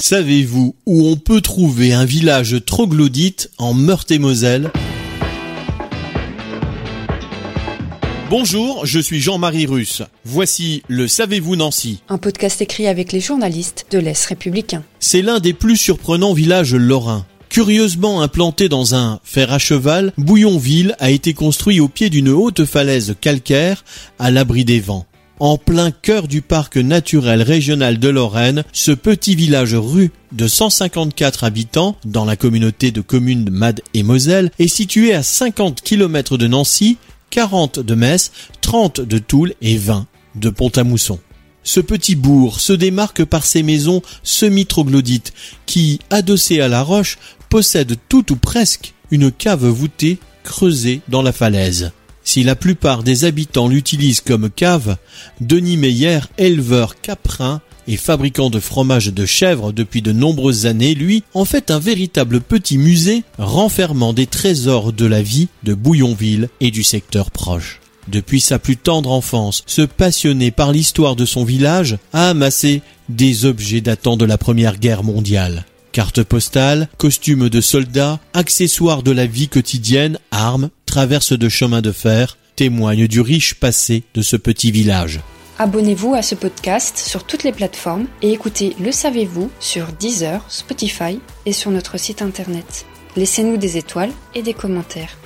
Savez-vous où on peut trouver un village troglodyte en Meurthe-et-Moselle? Bonjour, je suis Jean-Marie Russe. Voici le Savez-vous Nancy. Un podcast écrit avec les journalistes de l'Est républicain. C'est l'un des plus surprenants villages lorrains. Curieusement implanté dans un fer à cheval, Bouillonville a été construit au pied d'une haute falaise calcaire à l'abri des vents. En plein cœur du parc naturel régional de Lorraine, ce petit village rue de 154 habitants dans la communauté de communes de Mad et Moselle est situé à 50 km de Nancy, 40 de Metz, 30 de Toul et 20 de Pont-à-Mousson. Ce petit bourg se démarque par ses maisons semi-troglodytes qui, adossées à la roche, possèdent tout ou presque une cave voûtée creusée dans la falaise. Si la plupart des habitants l'utilisent comme cave, Denis Meyer, éleveur caprin et fabricant de fromage de chèvre depuis de nombreuses années, lui, en fait un véritable petit musée renfermant des trésors de la vie de Bouillonville et du secteur proche. Depuis sa plus tendre enfance, ce passionné par l'histoire de son village a amassé des objets datant de la Première Guerre mondiale. Cartes postales, costumes de soldats, accessoires de la vie quotidienne, armes, traverses de chemin de fer, témoignent du riche passé de ce petit village. Abonnez-vous à ce podcast sur toutes les plateformes et écoutez Le Savez-vous sur Deezer, Spotify et sur notre site internet. Laissez-nous des étoiles et des commentaires.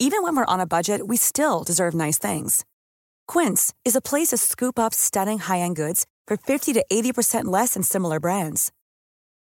Even when we're on a budget, we still deserve nice things. Quince is a place to scoop up stunning high-end goods for 50 to 80% less than similar brands.